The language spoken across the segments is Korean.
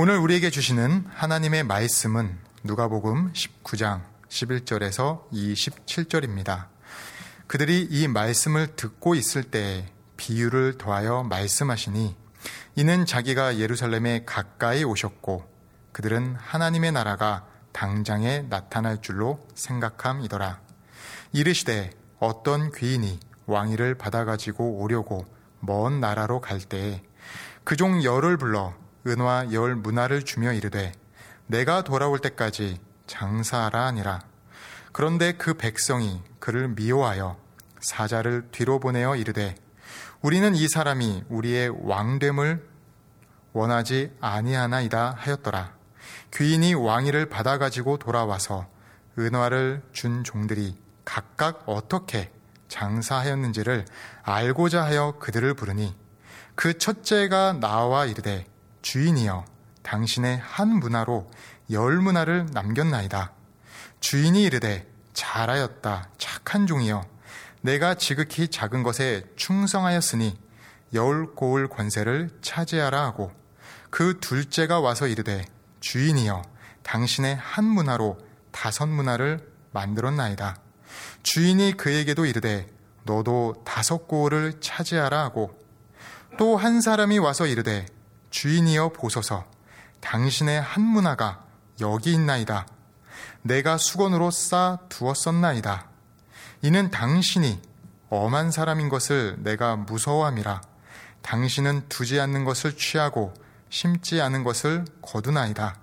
오늘 우리에게 주시는 하나님의 말씀은 누가복음 19장 11절에서 27절입니다. 그들이 이 말씀을 듣고 있을 때 비유를 더하여 말씀하시니 이는 자기가 예루살렘에 가까이 오셨고 그들은 하나님의 나라가 당장에 나타날 줄로 생각함이더라. 이르시되 어떤 귀인이 왕위를 받아가지고 오려고 먼 나라로 갈 때에 그종 열을 불러 은화 열 문화를 주며 이르되 내가 돌아올 때까지 장사하라 하니라. 그런데 그 백성이 그를 미워하여 사자를 뒤로 보내어 이르되 우리는 이 사람이 우리의 왕됨을 원하지 아니하나이다 하였더라. 귀인이 왕위를 받아 가지고 돌아와서 은화를 준 종들이 각각 어떻게 장사하였는지를 알고자 하여 그들을 부르니 그 첫째가 나와 이르되 주인이여 당신의 한 문화로 열 문화를 남겼나이다. 주인이 이르되 잘하였다 착한 종이여 내가 지극히 작은 것에 충성하였으니 열 고을 권세를 차지하라 하고 그 둘째가 와서 이르되 주인이여 당신의 한 문화로 다섯 문화를 만들었나이다. 주인이 그에게도 이르되 너도 다섯 고을을 차지하라 하고 또 한 사람이 와서 이르되 주인이여 보소서 당신의 한 문화가 여기 있나이다. 내가 수건으로 싸 두었었나이다. 이는 당신이 엄한 사람인 것을 내가 무서워함이라. 당신은 두지 않는 것을 취하고 심지 않은 것을 거두나이다.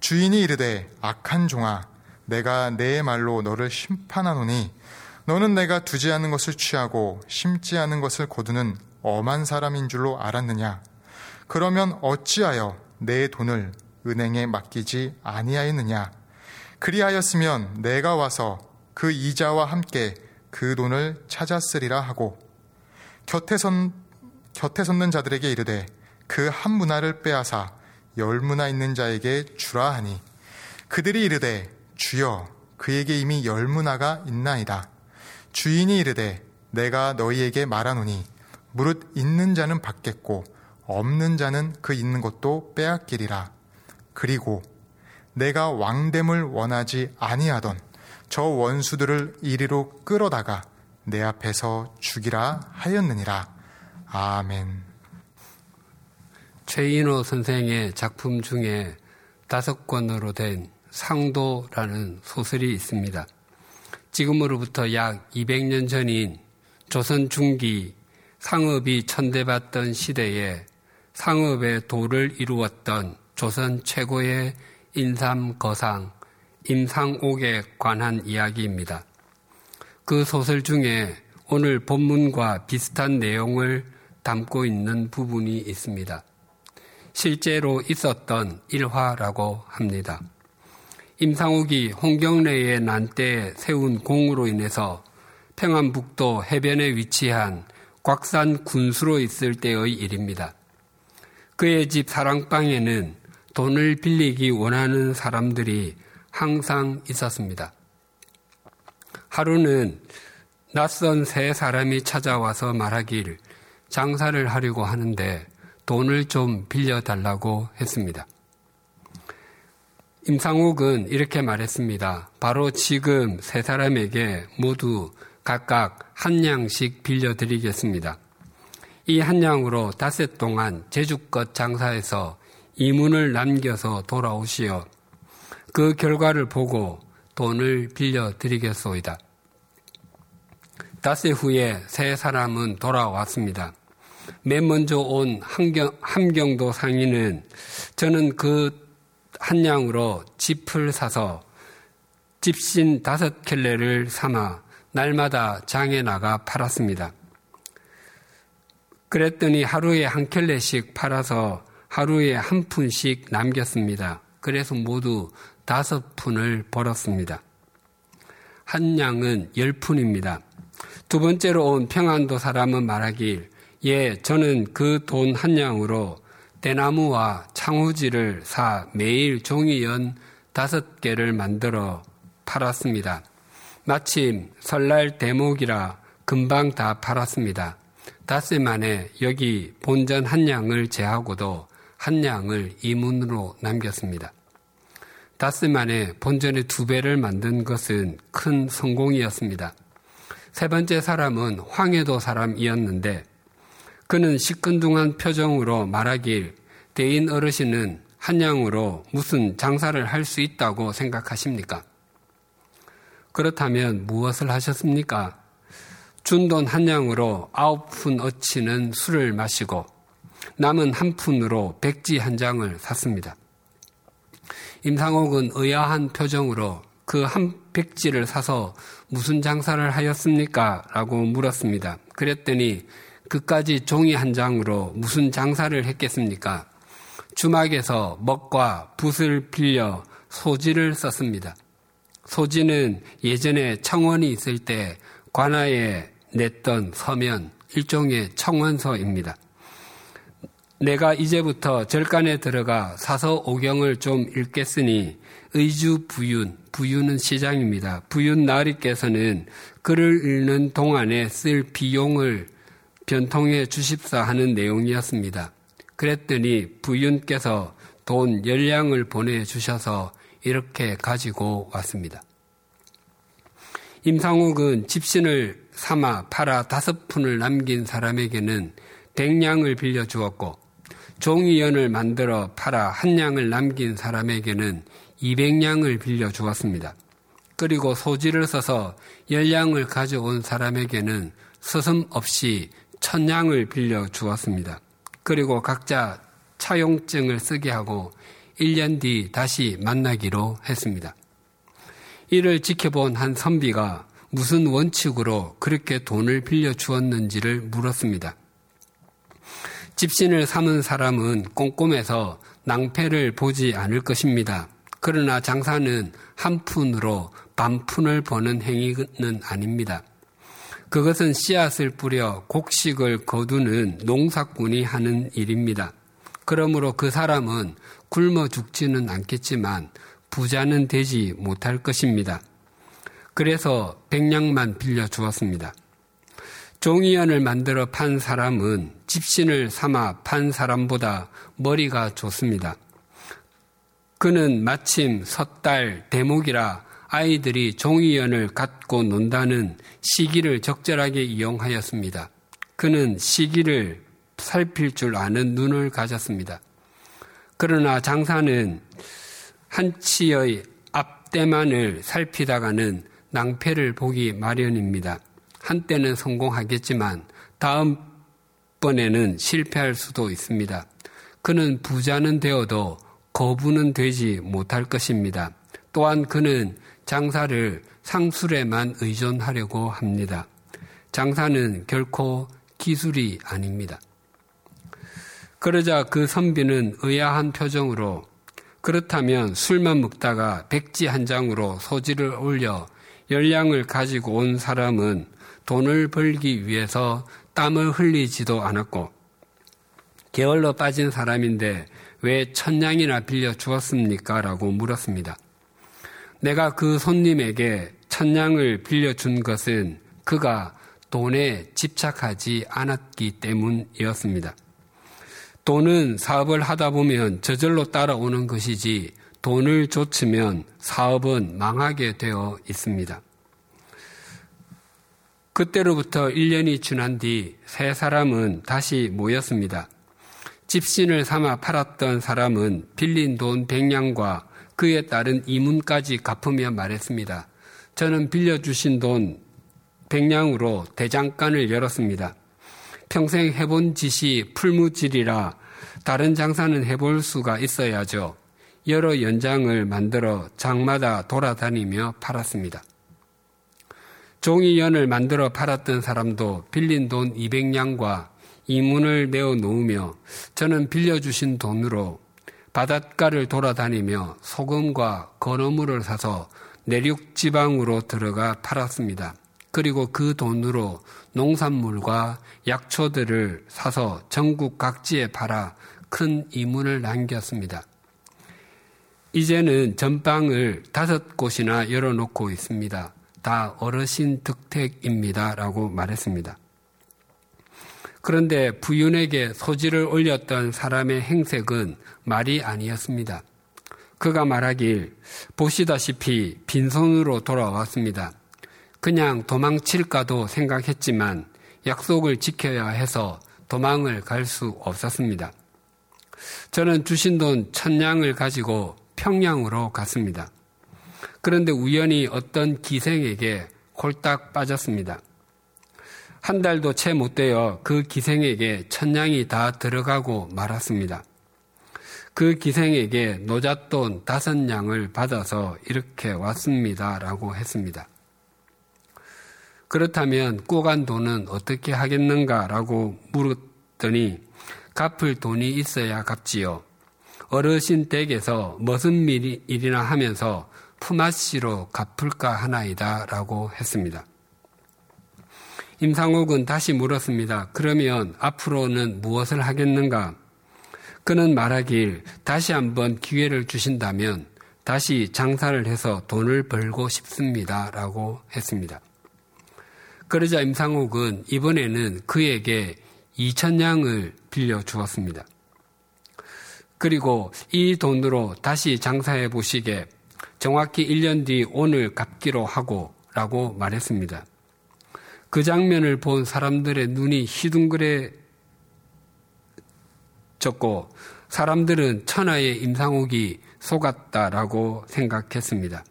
주인이 이르되 악한 종아 내가 내 말로 너를 심판하노니 너는 내가 두지 않은 것을 취하고 심지 않은 것을 거두는 엄한 사람인 줄로 알았느냐 그러면 어찌하여 내 돈을 은행에 맡기지 아니하였느냐 그리하였으면 내가 와서 그 이자와 함께 그 돈을 찾았으리라 하고 곁에 선 곁에 섰는 자들에게 이르되 그 한 문화를 빼앗아 열 문화 있는 자에게 주라 하니 그들이 이르되 주여 그에게 이미 열 문화가 있나이다. 주인이 이르되 내가 너희에게 말하노니 무릇 있는 자는 받겠고 없는 자는 그 있는 것도 빼앗기리라. 그리고 내가 왕됨을 원하지 아니하던 저 원수들을 이리로 끌어다가 내 앞에서 죽이라 하였느니라. 아멘. 최인호 선생의 작품 중에 다섯 권으로 된 상도라는 소설이 있습니다. 지금으로부터 약 200년 전인 조선 중기 상업이 천대받던 시대에 상업의 도를 이루었던 조선 최고의 인삼 거상 임상옥에 관한 이야기입니다. 그 소설 중에 오늘 본문과 비슷한 내용을 담고 있는 부분이 있습니다. 실제로 있었던 일화라고 합니다. 임상욱이 홍경래의 난때에 세운 공으로 인해서 평안북도 해변에 위치한 곽산 군수로 있을 때의 일입니다. 그의 집 사랑방에는 돈을 빌리기 원하는 사람들이 항상 있었습니다. 하루는 낯선 세 사람이 찾아와서 말하길 장사를 하려고 하는데 돈을 좀 빌려달라고 했습니다. 임상욱은 이렇게 말했습니다. 바로 지금 세 사람에게 모두 각각 한 양씩 빌려드리겠습니다. 이 한 양으로 닷새 동안 제주껏 장사해서 이문을 남겨서 돌아오시어 그 결과를 보고 돈을 빌려 드리겠소이다. 닷새 후에 세 사람은 돌아왔습니다. 맨 먼저 온 함경, 함경도 상인은 저는 그 한 양으로 집을 사서 집신 다섯 켤레를 삼아 날마다 장에 나가 팔았습니다. 그랬더니 하루에 한 켤레씩 팔아서 하루에 한 푼씩 남겼습니다. 그래서 모두 다섯 푼을 벌었습니다. 한 양은 열 푼입니다. 두 번째로 온 평안도 사람은 말하길 예, 저는 그 돈 한 양으로 대나무와 창호지를 사 매일 종이연 다섯 개를 만들어 팔았습니다. 마침 설날 대목이라 금방 다 팔았습니다. 닷새 만에 여기 본전 한 양을 제하고도 한 양을 이문으로 남겼습니다. 닷새 만에 본전의 두 배를 만든 것은 큰 성공이었습니다. 세 번째 사람은 황해도 사람이었는데 그는 시큰둥한 표정으로 말하길 대인 어르신은 한 양으로 무슨 장사를 할 수 있다고 생각하십니까? 그렇다면 무엇을 하셨습니까? 준 돈 한 양으로 아홉 푼 어치는 술을 마시고 남은 한 푼으로 백지 한 장을 샀습니다. 임상옥은 의아한 표정으로 그 한 백지를 사서 무슨 장사를 하였습니까? 라고 물었습니다. 그랬더니 그까지 종이 한 장으로 무슨 장사를 했겠습니까? 주막에서 먹과 붓을 빌려 소지를 썼습니다. 소지는 예전에 청원이 있을 때 관아에 냈던 서면 일종의 청원서입니다. 내가 이제부터 절간에 들어가 사서 오경을 좀 읽겠으니 의주 부윤, 부윤은 시장입니다. 부윤 나리께서는 글을 읽는 동안에 쓸 비용을 변통해 주십사 하는 내용이었습니다. 그랬더니 부윤께서 돈 열량을 보내주셔서 이렇게 가지고 왔습니다. 임상욱은 집신을 삼아 팔아 다섯 푼을 남긴 사람에게는 백냥을 빌려 주었고 종이연을 만들어 팔아 한 냥을 남긴 사람에게는 이백냥을 빌려 주었습니다. 그리고 소지를 써서 열량을 가져온 사람에게는 서슴 없이 천냥을 빌려 주었습니다. 그리고 각자 차용증을 쓰게 하고 1년 뒤 다시 만나기로 했습니다. 이를 지켜본 한 선비가 무슨 원칙으로 그렇게 돈을 빌려 주었는지를 물었습니다. 집신을 삼은 사람은 꼼꼼해서 낭패를 보지 않을 것입니다. 그러나 장사는 한 푼으로 반 푼을 버는 행위는 아닙니다. 그것은 씨앗을 뿌려 곡식을 거두는 농사꾼이 하는 일입니다. 그러므로 그 사람은 굶어 죽지는 않겠지만 부자는 되지 못할 것입니다. 그래서 백냥만 빌려 주었습니다. 종이연을 만들어 판 사람은 집신을 삼아 판 사람보다 머리가 좋습니다. 그는 마침 섣달 대목이라 아이들이 종이연을 갖고 논다는 시기를 적절하게 이용하였습니다. 그는 시기를 살필 줄 아는 눈을 가졌습니다. 그러나 장사는 한치의 앞대만을 살피다가는 낭패를 보기 마련입니다. 한때는 성공하겠지만 다음 번에는 실패할 수도 있습니다. 그는 부자는 되어도 거부는 되지 못할 것입니다. 또한 그는 장사를 상술에만 의존하려고 합니다. 장사는 결코 기술이 아닙니다. 그러자 그 선비는 의아한 표정으로 그렇다면 술만 먹다가 백지 한 장으로 소지를 올려 열량을 가지고 온 사람은 돈을 벌기 위해서 땀을 흘리지도 않았고 게을러 빠진 사람인데 왜 천냥이나 빌려 주었습니까? 라고 물었습니다. 내가 그 손님에게 천냥을 빌려준 것은 그가 돈에 집착하지 않았기 때문이었습니다. 돈은 사업을 하다 보면 저절로 따라오는 것이지 돈을 쫓으면 사업은 망하게 되어 있습니다. 그때로부터 1년이 지난 뒤 세 사람은 다시 모였습니다. 집신을 삼아 팔았던 사람은 빌린 돈 100냥과 그에 따른 이문까지 갚으며 말했습니다. 저는 빌려주신 돈 100냥으로 대장간을 열었습니다. 평생 해본 짓이 풀무질이라 다른 장사는 해볼 수가 있어야죠. 여러 연장을 만들어 장마다 돌아다니며 팔았습니다. 종이연을 만들어 팔았던 사람도 빌린 돈 200냥과 이문을 내어 놓으며 저는 빌려주신 돈으로 바닷가를 돌아다니며 소금과 건어물을 사서 내륙 지방으로 들어가 팔았습니다. 그리고 그 돈으로 농산물과 약초들을 사서 전국 각지에 팔아 큰 이문을 남겼습니다. 이제는 전방을 다섯 곳이나 열어놓고 있습니다. 다 어르신 득택입니다. 라고 말했습니다. 그런데 부윤에게 소지를 올렸던 사람의 행색은 말이 아니었습니다. 그가 말하길 보시다시피 빈손으로 돌아왔습니다. 그냥 도망칠까도 생각했지만 약속을 지켜야 해서 도망을 갈 수 없었습니다. 저는 주신 돈 천냥을 가지고 평양으로 갔습니다. 그런데 우연히 어떤 기생에게 홀딱 빠졌습니다. 한 달도 채 못 되어 그 기생에게 천냥이 다 들어가고 말았습니다. 그 기생에게 노잣돈 다섯 냥을 받아서 이렇게 왔습니다. 라고 했습니다. 그렇다면 꾸간 돈은 어떻게 하겠는가? 라고 물었더니 갚을 돈이 있어야 갚지요. 어르신 댁에서 무슨 일이나 하면서 품앗이로 갚을까 하나이다. 라고 했습니다. 임상옥은 다시 물었습니다. 그러면 앞으로는 무엇을 하겠는가? 그는 말하길 다시 한번 기회를 주신다면 다시 장사를 해서 돈을 벌고 싶습니다. 라고 했습니다. 그러자 임상옥은 이번에는 그에게 2천냥을 빌려 주었습니다. 그리고 이 돈으로 다시 장사해 보시게 정확히 1년 뒤 오늘 갚기로 하고 라고 말했습니다. 그 장면을 본 사람들의 눈이 희둥그레 졌고 사람들은 천하의 임상옥이 속았다라고 생각했습니다.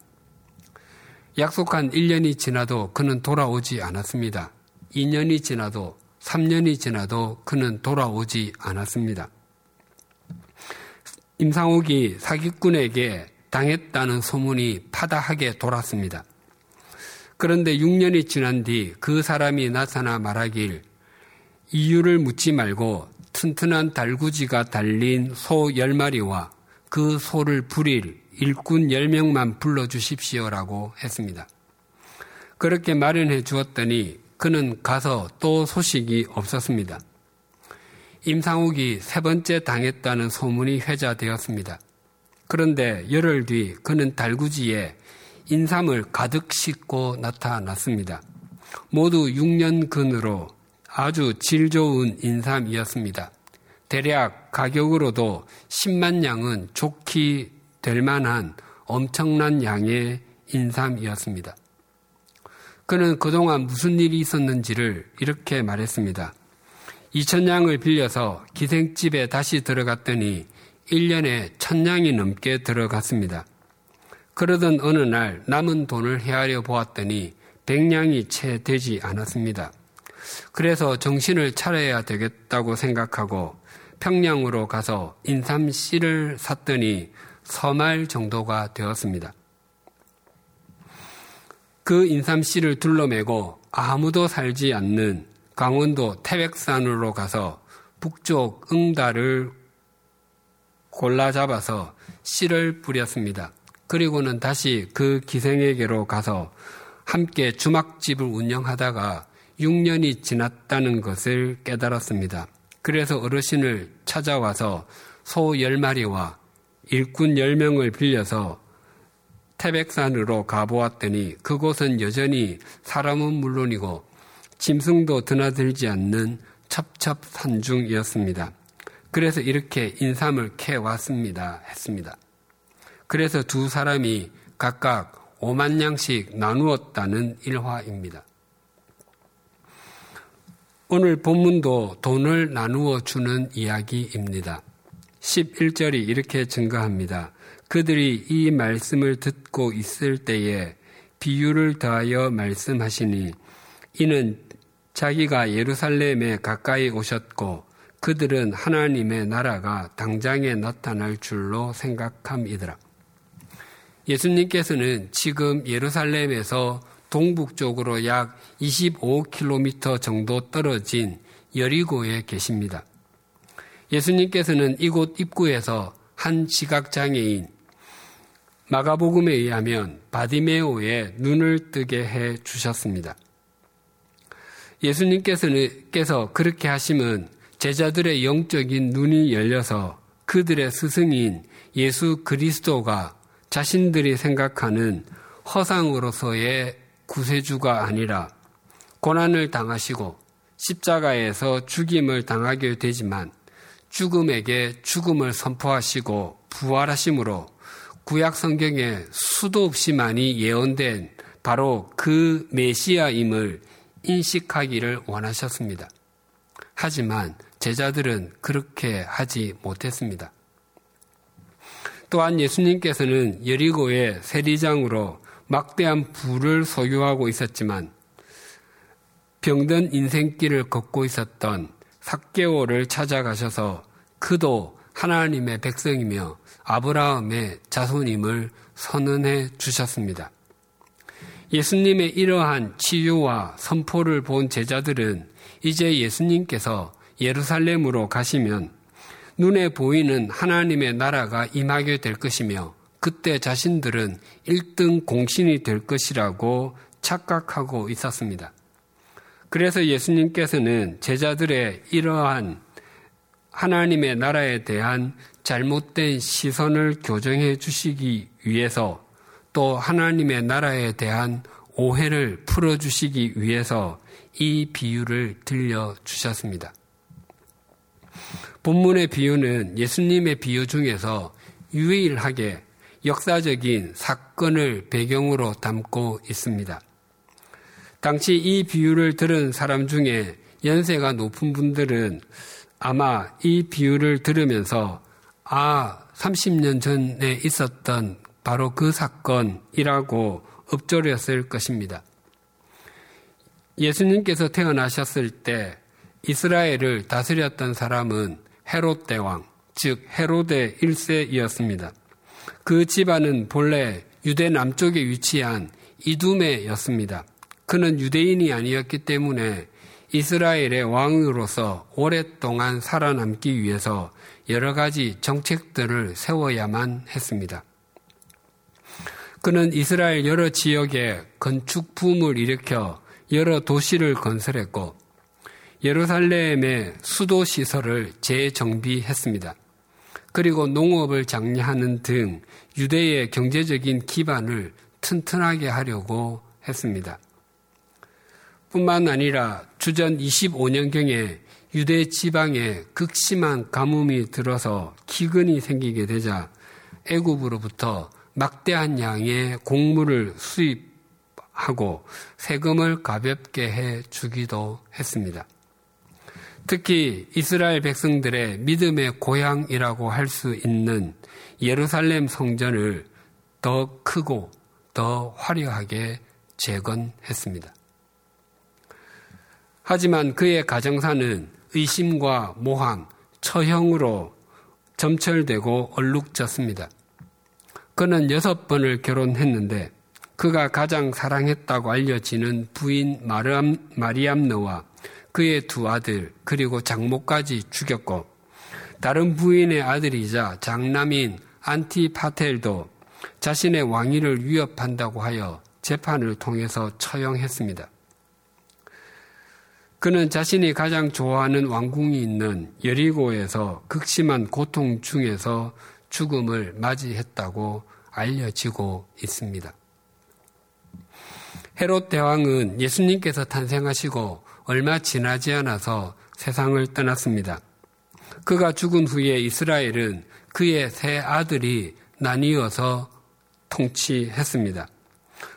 약속한 1년이 지나도 그는 돌아오지 않았습니다. 2년이 지나도 3년이 지나도 그는 돌아오지 않았습니다. 임상옥이 사기꾼에게 당했다는 소문이 파다하게 돌았습니다. 그런데 6년이 지난 뒤 그 사람이 나타나 말하길 이유를 묻지 말고 튼튼한 달구지가 달린 소 10마리와 그 소를 부릴 일꾼 10명만 불러주십시오라고 했습니다. 그렇게 마련해 주었더니 그는 가서 또 소식이 없었습니다. 임상욱이 세 번째 당했다는 소문이 회자되었습니다. 그런데 열흘 뒤 그는 달구지에 인삼을 가득 싣고 나타났습니다. 모두 6년 근으로 아주 질 좋은 인삼이었습니다. 대략 가격으로도 10만 양은 좋게 될 만한 엄청난 양의 인삼이었습니다. 그는 그동안 무슨 일이 있었는지를 이렇게 말했습니다. 2천 양을 빌려서 기생집에 다시 들어갔더니 1년에 천 양이 넘게 들어갔습니다. 그러던 어느 날 남은 돈을 헤아려 보았더니 백냥이 채 되지 않았습니다. 그래서 정신을 차려야 되겠다고 생각하고 평양으로 가서 인삼 씨를 샀더니 서말 정도가 되었습니다. 그 인삼 씨를 둘러매고 아무도 살지 않는 강원도 태백산으로 가서 북쪽 응달을 골라 잡아서 씨를 뿌렸습니다. 그리고는 다시 그 기생에게로 가서 함께 주막집을 운영하다가 6년이 지났다는 것을 깨달았습니다. 그래서 어르신을 찾아와서 소 10마리와 일꾼 10명을 빌려서 태백산으로 가보았더니 그곳은 여전히 사람은 물론이고 짐승도 드나들지 않는 첩첩산중이었습니다. 그래서 이렇게 인삼을 캐왔습니다. 했습니다. 그래서 두 사람이 각각 5만 냥씩 나누었다는 일화입니다. 오늘 본문도 돈을 나누어 주는 이야기입니다. 11절이 이렇게 증가합니다. 그들이 이 말씀을 듣고 있을 때에 비유를 더하여 말씀하시니 이는 자기가 예루살렘에 가까이 오셨고 그들은 하나님의 나라가 당장에 나타날 줄로 생각함이더라. 예수님께서는 지금 예루살렘에서 동북쪽으로 약 25km 정도 떨어진 여리고에 계십니다. 예수님께서는 이곳 입구에서 한 지각장애인 마가복음에 의하면 바디메오의 눈을 뜨게 해 주셨습니다. 예수님께서 그렇게 하시면 제자들의 영적인 눈이 열려서 그들의 스승인 예수 그리스도가 자신들이 생각하는 허상으로서의 구세주가 아니라 고난을 당하시고 십자가에서 죽임을 당하게 되지만 죽음에게 죽음을 선포하시고 부활하심으로 구약 성경에 수도 없이 많이 예언된 바로 그 메시아임을 인식하기를 원하셨습니다. 하지만 제자들은 그렇게 하지 못했습니다. 또한 예수님께서는 여리고의 세리장으로 막대한 부를 소유하고 있었지만 병든 인생길을 걷고 있었던 삭개오를 찾아가셔서 그도 하나님의 백성이며 아브라함의 자손임을 선언해 주셨습니다. 예수님의 이러한 치유와 선포를 본 제자들은 이제 예수님께서 예루살렘으로 가시면 눈에 보이는 하나님의 나라가 임하게 될 것이며 그때 자신들은 1등 공신이 될 것이라고 착각하고 있었습니다. 그래서 예수님께서는 제자들의 이러한 하나님의 나라에 대한 잘못된 시선을 교정해 주시기 위해서 또 하나님의 나라에 대한 오해를 풀어 주시기 위해서 이 비유를 들려 주셨습니다. 본문의 비유는 예수님의 비유 중에서 유일하게 역사적인 사건을 배경으로 담고 있습니다. 당시 이 비유를 들은 사람 중에 연세가 높은 분들은 아마 이 비유를 들으면서 아, 30년 전에 있었던 바로 그 사건이라고 읊조렸을 것입니다. 예수님께서 태어나셨을 때 이스라엘을 다스렸던 사람은 헤롯 대왕, 즉 헤로데 1세이었습니다. 그 집안은 본래 유대 남쪽에 위치한 이두메였습니다. 그는 유대인이 아니었기 때문에 이스라엘의 왕으로서 오랫동안 살아남기 위해서 여러 가지 정책들을 세워야만 했습니다. 그는 이스라엘 여러 지역에 건축 붐을 일으켜 여러 도시를 건설했고 예루살렘의 수도 시설을 재정비했습니다. 그리고 농업을 장려하는 등 유대의 경제적인 기반을 튼튼하게 하려고 했습니다. 뿐만 아니라 주전 25년경에 유대 지방에 극심한 가뭄이 들어서 기근이 생기게 되자 애굽으로부터 막대한 양의 곡물을 수입하고 세금을 가볍게 해 주기도 했습니다. 특히 이스라엘 백성들의 믿음의 고향이라고 할 수 있는 예루살렘 성전을 더 크고 더 화려하게 재건했습니다. 하지만 그의 가정사는 의심과 모함, 처형으로 점철되고 얼룩졌습니다. 그는 여섯 번을 결혼했는데 그가 가장 사랑했다고 알려지는 부인 마르암, 마리암느와 그의 두 아들 그리고 장모까지 죽였고 다른 부인의 아들이자 장남인 안티파텔도 자신의 왕위를 위협한다고 하여 재판을 통해서 처형했습니다. 그는 자신이 가장 좋아하는 왕궁이 있는 여리고에서 극심한 고통 중에서 죽음을 맞이했다고 알려지고 있습니다. 헤롯 대왕은 예수님께서 탄생하시고 얼마 지나지 않아서 세상을 떠났습니다. 그가 죽은 후에 이스라엘은 그의 세 아들이 나뉘어서 통치했습니다.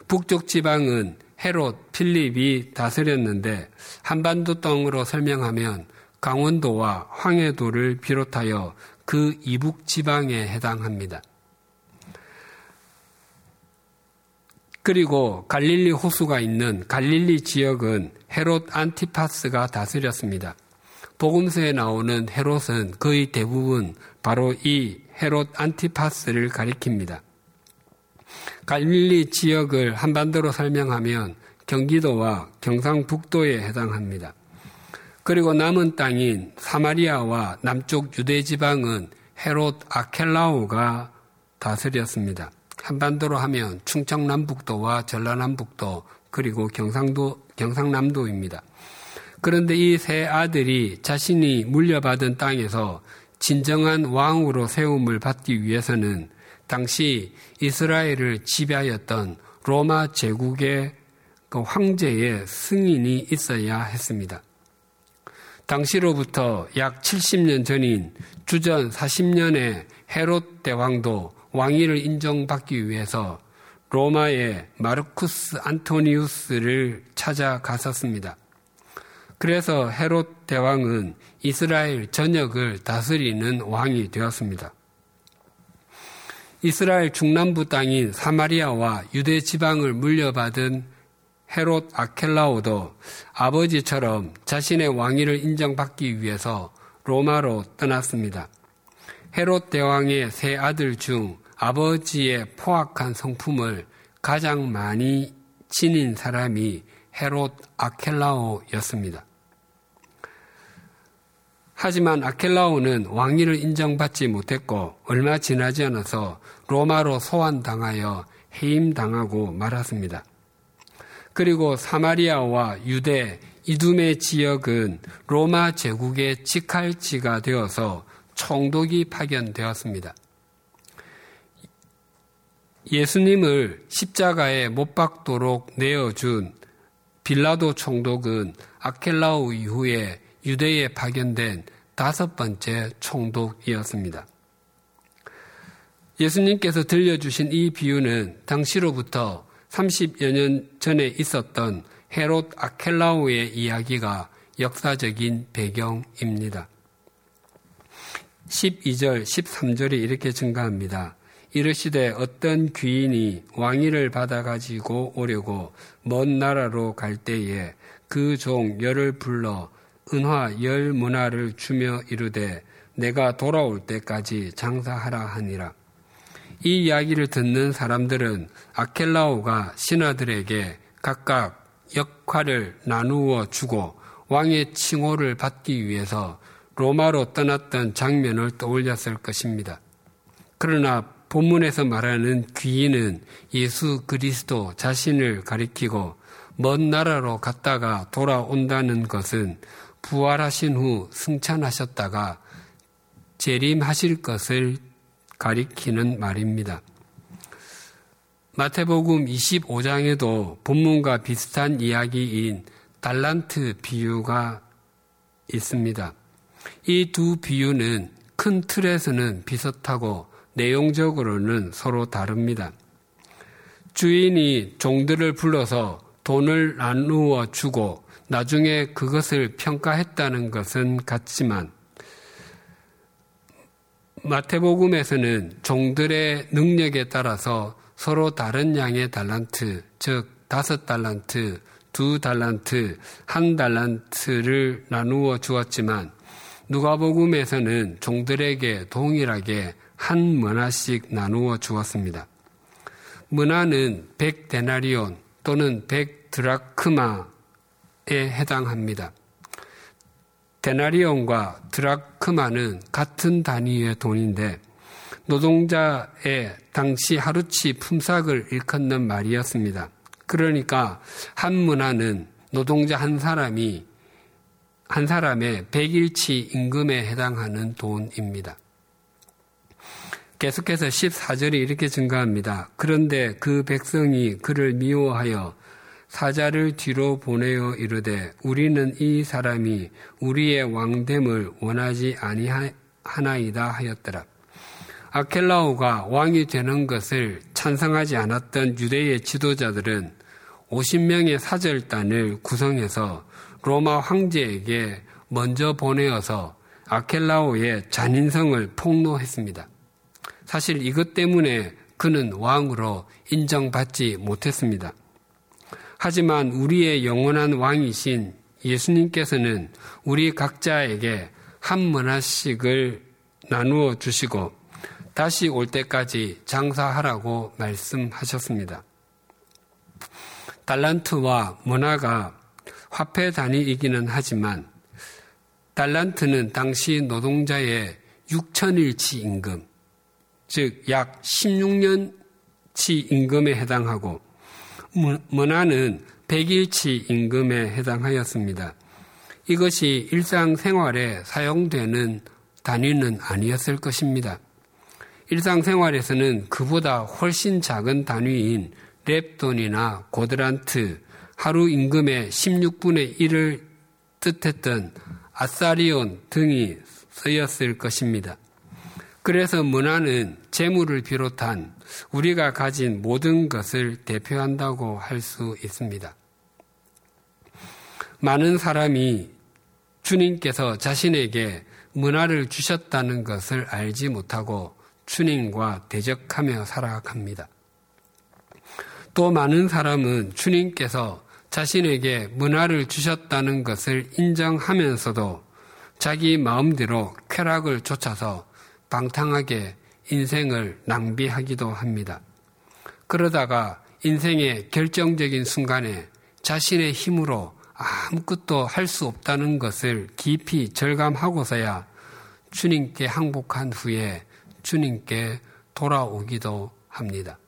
북쪽 지방은 헤롯, 필립이 다스렸는데 한반도 땅으로 설명하면 강원도와 황해도를 비롯하여 그 이북 지방에 해당합니다. 그리고 갈릴리 호수가 있는 갈릴리 지역은 헤롯 안티파스가 다스렸습니다. 복음서에 나오는 헤롯은 거의 대부분 바로 이 헤롯 안티파스를 가리킵니다. 갈릴리 지역을 한반도로 설명하면 경기도와 경상북도에 해당합니다. 그리고 남은 땅인 사마리아와 남쪽 유대 지방은 헤롯 아켈라오가 다스렸습니다. 한반도로 하면 충청남북도와 전라남북도 그리고 경상도 경상남도입니다. 그런데 이 세 아들이 자신이 물려받은 땅에서 진정한 왕으로 세움을 받기 위해서는 당시 이스라엘을 지배하였던 로마 제국의 그 황제의 승인이 있어야 했습니다. 당시로부터 약 70년 전인 주전 40년에 헤롯 대왕도 왕위를 인정받기 위해서 로마의 마르쿠스 안토니우스를 찾아갔었습니다. 그래서 헤롯 대왕은 이스라엘 전역을 다스리는 왕이 되었습니다. 이스라엘 중남부 땅인 사마리아와 유대 지방을 물려받은 헤롯 아켈라오도 아버지처럼 자신의 왕위를 인정받기 위해서 로마로 떠났습니다. 헤롯 대왕의 세 아들 중 아버지의 포악한 성품을 가장 많이 지닌 사람이 헤롯 아켈라오였습니다. 하지만 아켈라오는 왕위를 인정받지 못했고 얼마 지나지 않아서 로마로 소환당하여 해임당하고 말았습니다. 그리고 사마리아와 유대, 이둠의 지역은 로마 제국의 직할지가 되어서 총독이 파견되었습니다. 예수님을 십자가에 못 박도록 내어준 빌라도 총독은 아켈라우 이후에 유대에 파견된 다섯 번째 총독이었습니다. 예수님께서 들려주신 이 비유는 당시로부터 30여 년 전에 있었던 헤롯 아켈라우의 이야기가 역사적인 배경입니다. 12절, 13절이 이렇게 증가합니다. 이르시되 어떤 귀인이 왕위를 받아가지고 오려고 먼 나라로 갈 때에 그 종 열을 불러 은화 열 문화를 주며 이르되 내가 돌아올 때까지 장사하라 하니라. 이 이야기를 듣는 사람들은 아켈라오가 신하들에게 각각 역할을 나누어 주고 왕의 칭호를 받기 위해서 로마로 떠났던 장면을 떠올렸을 것입니다. 그러나 본문에서 말하는 귀인은 예수 그리스도 자신을 가리키고 먼 나라로 갔다가 돌아온다는 것은 부활하신 후 승천하셨다가 재림하실 것을 가리키는 말입니다. 마태복음 25장에도 본문과 비슷한 이야기인 달란트 비유가 있습니다. 이 두 비유는 큰 틀에서는 비슷하고 내용적으로는 서로 다릅니다. 주인이 종들을 불러서 돈을 나누어 주고 나중에 그것을 평가했다는 것은 같지만 마태복음에서는 종들의 능력에 따라서 서로 다른 양의 달란트, 즉 다섯 달란트, 두 달란트, 한 달란트를 나누어 주었지만 누가복음에서는 종들에게 동일하게 한 문화씩 나누어 주었습니다. 문화는 100데나리온 또는 100드라크마에 해당합니다. 데나리온과 드라크마는 같은 단위의 돈인데 노동자의 당시 하루치 품삯을 일컫는 말이었습니다. 그러니까 한 문화는 노동자 한 사람이 한 사람의 100일치 임금에 해당하는 돈입니다. 계속해서 14절이 이렇게 증가합니다. 그런데 그 백성이 그를 미워하여 사자를 뒤로 보내어 이르되 우리는 이 사람이 우리의 왕됨을 원하지 아니하나이다 하였더라. 아켈라오가 왕이 되는 것을 찬성하지 않았던 유대의 지도자들은 50명의 사절단을 구성해서 로마 황제에게 먼저 보내어서 아켈라오의 잔인성을 폭로했습니다. 사실 이것 때문에 그는 왕으로 인정받지 못했습니다. 하지만 우리의 영원한 왕이신 예수님께서는 우리 각자에게 한 문화씩을 나누어 주시고 다시 올 때까지 장사하라고 말씀하셨습니다. 달란트와 문화가 화폐 단위이기는 하지만 달란트는 당시 노동자의 6천일치 임금, 즉 약 16년치 임금에 해당하고 문화는 100일치 임금에 해당하였습니다. 이것이 일상생활에 사용되는 단위는 아니었을 것입니다. 일상생활에서는 그보다 훨씬 작은 단위인 랩돈이나 고드란트, 하루 임금의 16분의 1을 뜻했던 아사리온 등이 쓰였을 것입니다. 그래서 문화는 재물을 비롯한 우리가 가진 모든 것을 대표한다고 할 수 있습니다. 많은 사람이 주님께서 자신에게 문화를 주셨다는 것을 알지 못하고 주님과 대적하며 살아갑니다. 또 많은 사람은 주님께서 자신에게 문화를 주셨다는 것을 인정하면서도 자기 마음대로 쾌락을 쫓아서 방탕하게 인생을 낭비하기도 합니다. 그러다가 인생의 결정적인 순간에 자신의 힘으로 아무것도 할 수 없다는 것을 깊이 절감하고서야 주님께 항복한 후에 주님께 돌아오기도 합니다.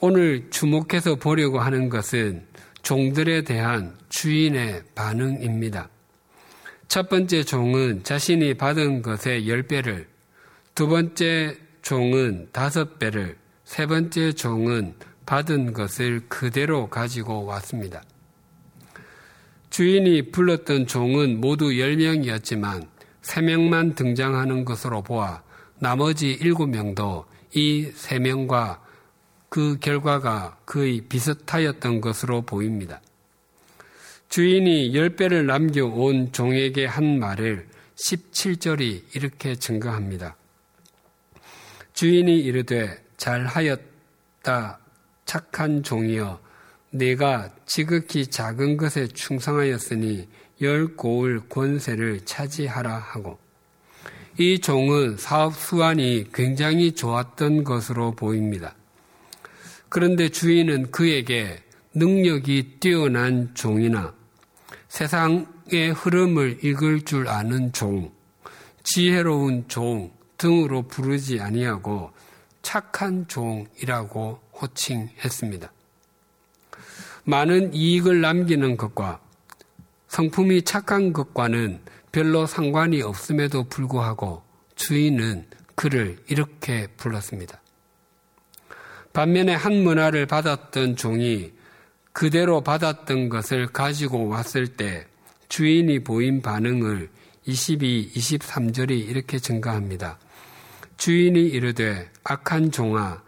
오늘 주목해서 보려고 하는 것은 종들에 대한 주인의 반응입니다. 첫 번째 종은 자신이 받은 것의 10배를, 두 번째 종은 다섯 배를, 세 번째 종은 받은 것을 그대로 가지고 왔습니다. 주인이 불렀던 종은 모두 10명이었지만 3명만 등장하는 것으로 보아 나머지 7명도 이 3명과 그 결과가 거의 비슷하였던 것으로 보입니다. 주인이 10배를 남겨온 종에게 한 말을 17절이 이렇게 증거합니다. 주인이 이르되 잘하였다 착한 종이여 내가 지극히 작은 것에 충성하였으니 열 고을 권세를 차지하라 하고 이 종은 사업 수완이 굉장히 좋았던 것으로 보입니다. 그런데 주인은 그에게 능력이 뛰어난 종이나 세상의 흐름을 읽을 줄 아는 종, 지혜로운 종 등으로 부르지 아니하고 착한 종이라고 호칭했습니다. 많은 이익을 남기는 것과 성품이 착한 것과는 별로 상관이 없음에도 불구하고 주인은 그를 이렇게 불렀습니다. 반면에 한 문화를 받았던 종이 그대로 받았던 것을 가지고 왔을 때 주인이 보인 반응을 22, 23절이 이렇게 증가합니다. 주인이 이르되 악한 종아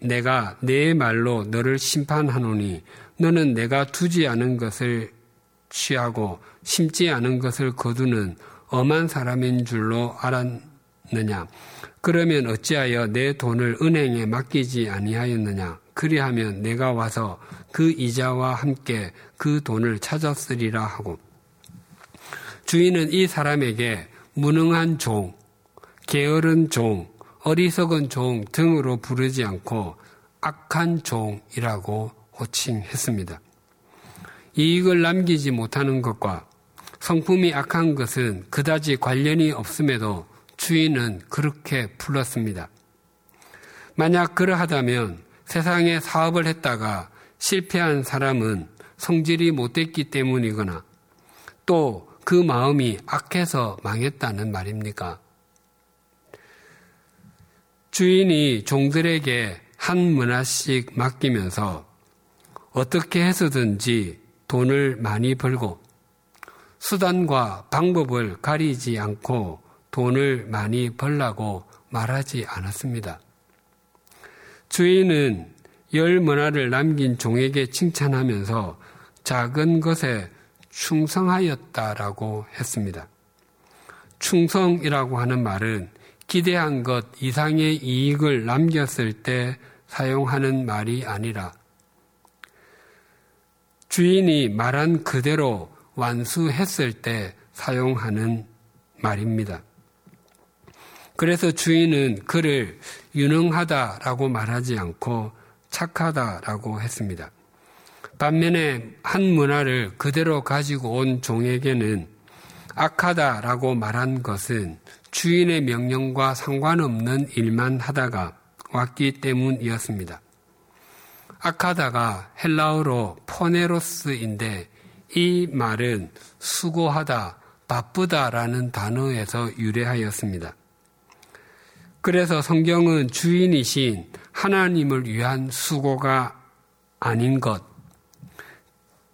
내가 내 말로 너를 심판하노니 너는 내가 두지 않은 것을 취하고 심지 않은 것을 거두는 엄한 사람인 줄로 알았느냐? 그러면 어찌하여 내 돈을 은행에 맡기지 아니하였느냐? 그리하면 내가 와서 그 이자와 함께 그 돈을 찾았으리라 하고 주인은 이 사람에게 무능한 종, 게으른 종, 어리석은 종 등으로 부르지 않고 악한 종이라고 호칭했습니다. 이익을 남기지 못하는 것과 성품이 악한 것은 그다지 관련이 없음에도 주인은 그렇게 불렀습니다. 만약 그러하다면 세상에 사업을 했다가 실패한 사람은 성질이 못됐기 때문이거나 또 그 마음이 악해서 망했다는 말입니까? 주인이 종들에게 한 문화씩 맡기면서 어떻게 해서든지 돈을 많이 벌고 수단과 방법을 가리지 않고 돈을 많이 벌라고 말하지 않았습니다. 주인은 열 문화를 남긴 종에게 칭찬하면서 작은 것에 충성하였다라고 했습니다. 충성이라고 하는 말은 기대한 것 이상의 이익을 남겼을 때 사용하는 말이 아니라 주인이 말한 그대로 완수했을 때 사용하는 말입니다. 그래서 주인은 그를 유능하다라고 말하지 않고 착하다라고 했습니다. 반면에 한 문화를 그대로 가지고 온 종에게는 악하다라고 말한 것은 주인의 명령과 상관없는 일만 하다가 왔기 때문이었습니다. 악하다가 헬라어로 포네로스인데 이 말은 수고하다, 바쁘다라는 단어에서 유래하였습니다. 그래서 성경은 주인이신 하나님을 위한 수고가 아닌 것,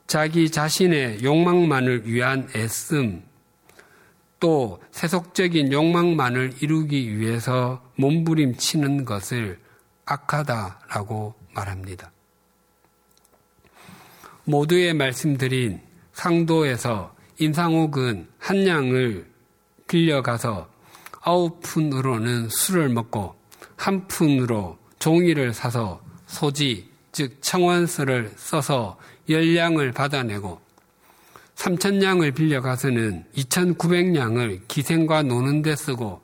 자기 자신의 욕망만을 위한 애씀, 또 세속적인 욕망만을 이루기 위해서 몸부림치는 것을 악하다라고 말합니다. 모두의 말씀드린 상도에서 임상옥은 한 양을 빌려가서 아홉 푼으로는 술을 먹고 한 푼으로 종이를 사서 소지, 즉 청원서를 써서 열량을 받아내고 3천냥을 빌려가서는 2,900냥을 기생과 노는 데 쓰고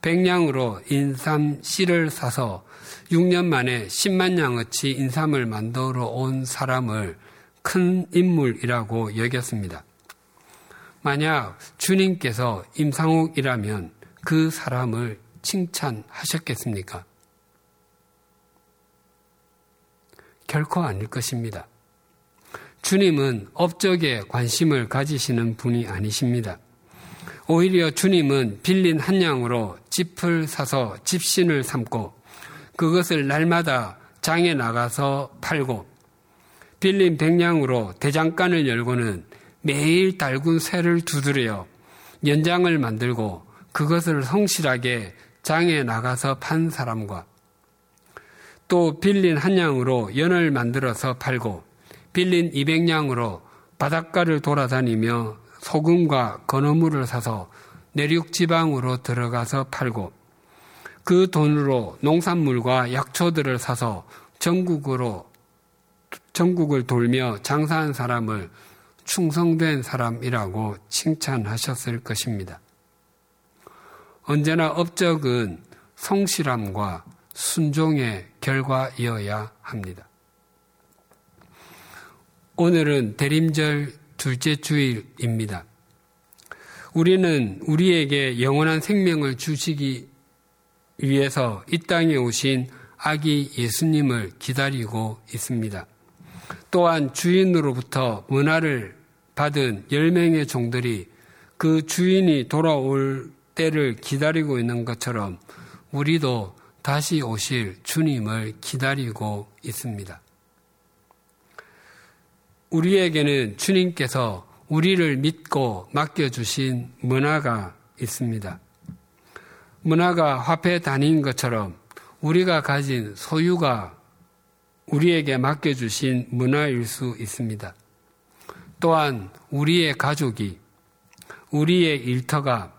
100냥으로 인삼 씨를 사서 6년 만에 10만 냥어치 인삼을 만들어 온 사람을 큰 인물이라고 여겼습니다. 만약 주님께서 임상옥이라면 그 사람을 칭찬하셨겠습니까? 결코 아닐 것입니다. 주님은 업적에 관심을 가지시는 분이 아니십니다. 오히려 주님은 빌린 한 양으로 집을 사서 집신을 삼고 그것을 날마다 장에 나가서 팔고 빌린 백냥으로 대장간을 열고는 매일 달군 새를 두드려 연장을 만들고 그것을 성실하게 장에 나가서 판 사람과 또 빌린 한 양으로 연을 만들어서 팔고 빌린 200냥으로 바닷가를 돌아다니며 소금과 건어물을 사서 내륙 지방으로 들어가서 팔고 그 돈으로 농산물과 약초들을 사서 전국으로 전국을 돌며 장사한 사람을 충성된 사람이라고 칭찬하셨을 것입니다. 언제나 업적은 성실함과 순종의 결과이어야 합니다. 오늘은 대림절 둘째 주일입니다. 우리는 우리에게 영원한 생명을 주시기 위해서 이 땅에 오신 아기 예수님을 기다리고 있습니다. 또한 주인으로부터 문화를 받은 10명의 종들이 그 주인이 돌아올 때를 기다리고 있는 것처럼 우리도 다시 오실 주님을 기다리고 있습니다. 우리에게는 주님께서 우리를 믿고 맡겨주신 문화가 있습니다. 문화가 화폐 단위인 것처럼 우리가 가진 소유가 우리에게 맡겨주신 문화일 수 있습니다. 또한 우리의 가족이, 우리의 일터가,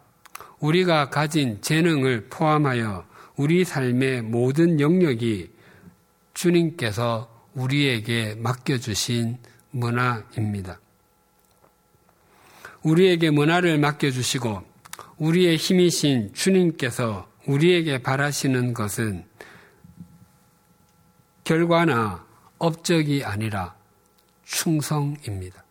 우리가 가진 재능을 포함하여 우리 삶의 모든 영역이 주님께서 우리에게 맡겨주신 문화입니다. 우리에게 문화를 맡겨주시고 우리의 힘이신 주님께서 우리에게 바라시는 것은 결과나 업적이 아니라 충성입니다.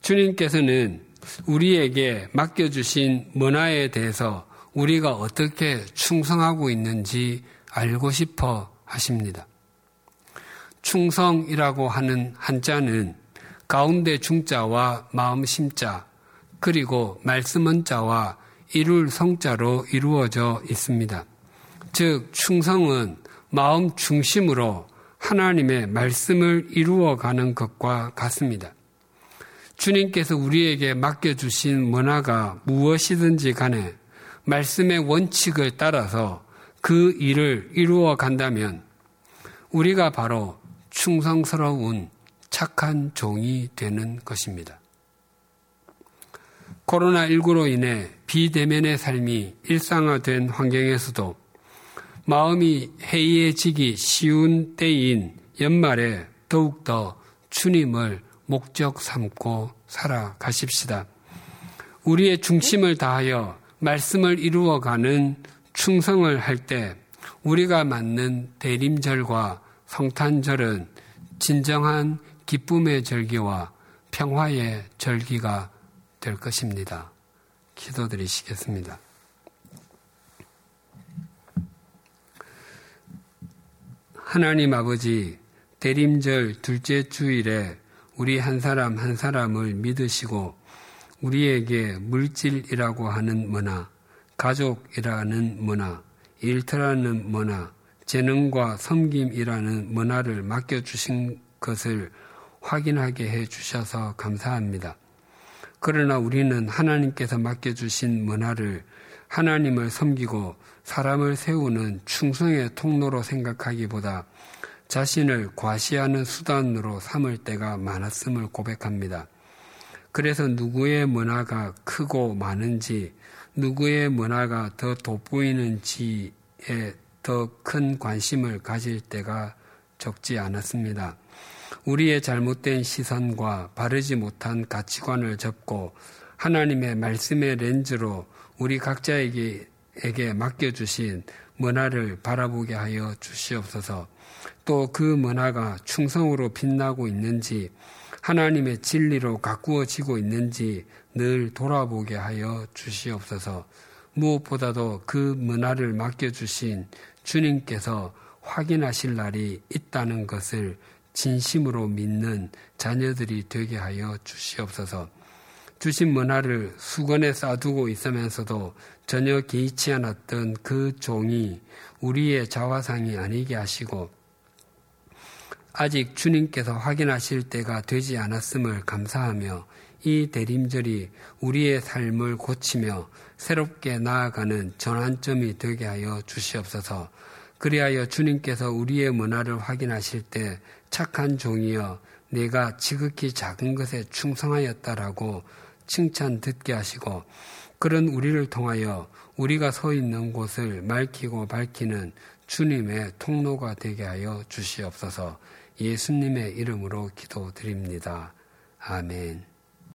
주님께서는 우리에게 맡겨주신 문화에 대해서 우리가 어떻게 충성하고 있는지 알고 싶어 하십니다. 충성이라고 하는 한자는 가운데 중자와 마음 심자 그리고 말씀은 자와 이룰 성자로 이루어져 있습니다. 즉 충성은 마음 중심으로 하나님의 말씀을 이루어가는 것과 같습니다. 주님께서 우리에게 맡겨주신 문화가 무엇이든지 간에 말씀의 원칙을 따라서 그 일을 이루어 간다면 우리가 바로 충성스러운 착한 종이 되는 것입니다. 코로나19로 인해 비대면의 삶이 일상화된 환경에서도 마음이 해이해지기 쉬운 때인 연말에 더욱더 주님을 목적 삼고 살아가십시다. 우리의 중심을 다하여 말씀을 이루어가는 충성을 할 때 우리가 맞는 대림절과 성탄절은 진정한 기쁨의 절기와 평화의 절기가 될 것입니다. 기도드리시겠습니다. 하나님 아버지, 대림절 둘째 주일에 우리 한 사람 한 사람을 믿으시고 우리에게 물질이라고 하는 문화, 가족이라는 문화, 일터라는 문화, 재능과 섬김이라는 문화를 맡겨주신 것을 확인하게 해 주셔서 감사합니다. 그러나 우리는 하나님께서 맡겨주신 문화를 하나님을 섬기고 사람을 세우는 충성의 통로로 생각하기보다 자신을 과시하는 수단으로 삼을 때가 많았음을 고백합니다. 그래서 누구의 문화가 크고 많은지, 누구의 문화가 더 돋보이는지에 더 큰 관심을 가질 때가 적지 않았습니다. 우리의 잘못된 시선과 바르지 못한 가치관을 접고 하나님의 말씀의 렌즈로 우리 각자에게 맡겨주신 문화를 바라보게 하여 주시옵소서. 또 그 문화가 충성으로 빛나고 있는지 하나님의 진리로 가꾸어지고 있는지 늘 돌아보게 하여 주시옵소서. 무엇보다도 그 문화를 맡겨주신 주님께서 확인하실 날이 있다는 것을 진심으로 믿는 자녀들이 되게 하여 주시옵소서. 주신 문화를 수건에 쌓두고 있으면서도 전혀 개의치 않았던 그 종이 우리의 자화상이 아니게 하시고 아직 주님께서 확인하실 때가 되지 않았음을 감사하며 이 대림절이 우리의 삶을 고치며 새롭게 나아가는 전환점이 되게 하여 주시옵소서. 그리하여 주님께서 우리의 문화를 확인하실 때 착한 종이여 내가 지극히 작은 것에 충성하였다라고 칭찬 듣게 하시고 그런 우리를 통하여 우리가 서 있는 곳을 맑히고 밝히는 주님의 통로가 되게 하여 주시옵소서 예수님의 이름으로 기도드립니다. 아멘.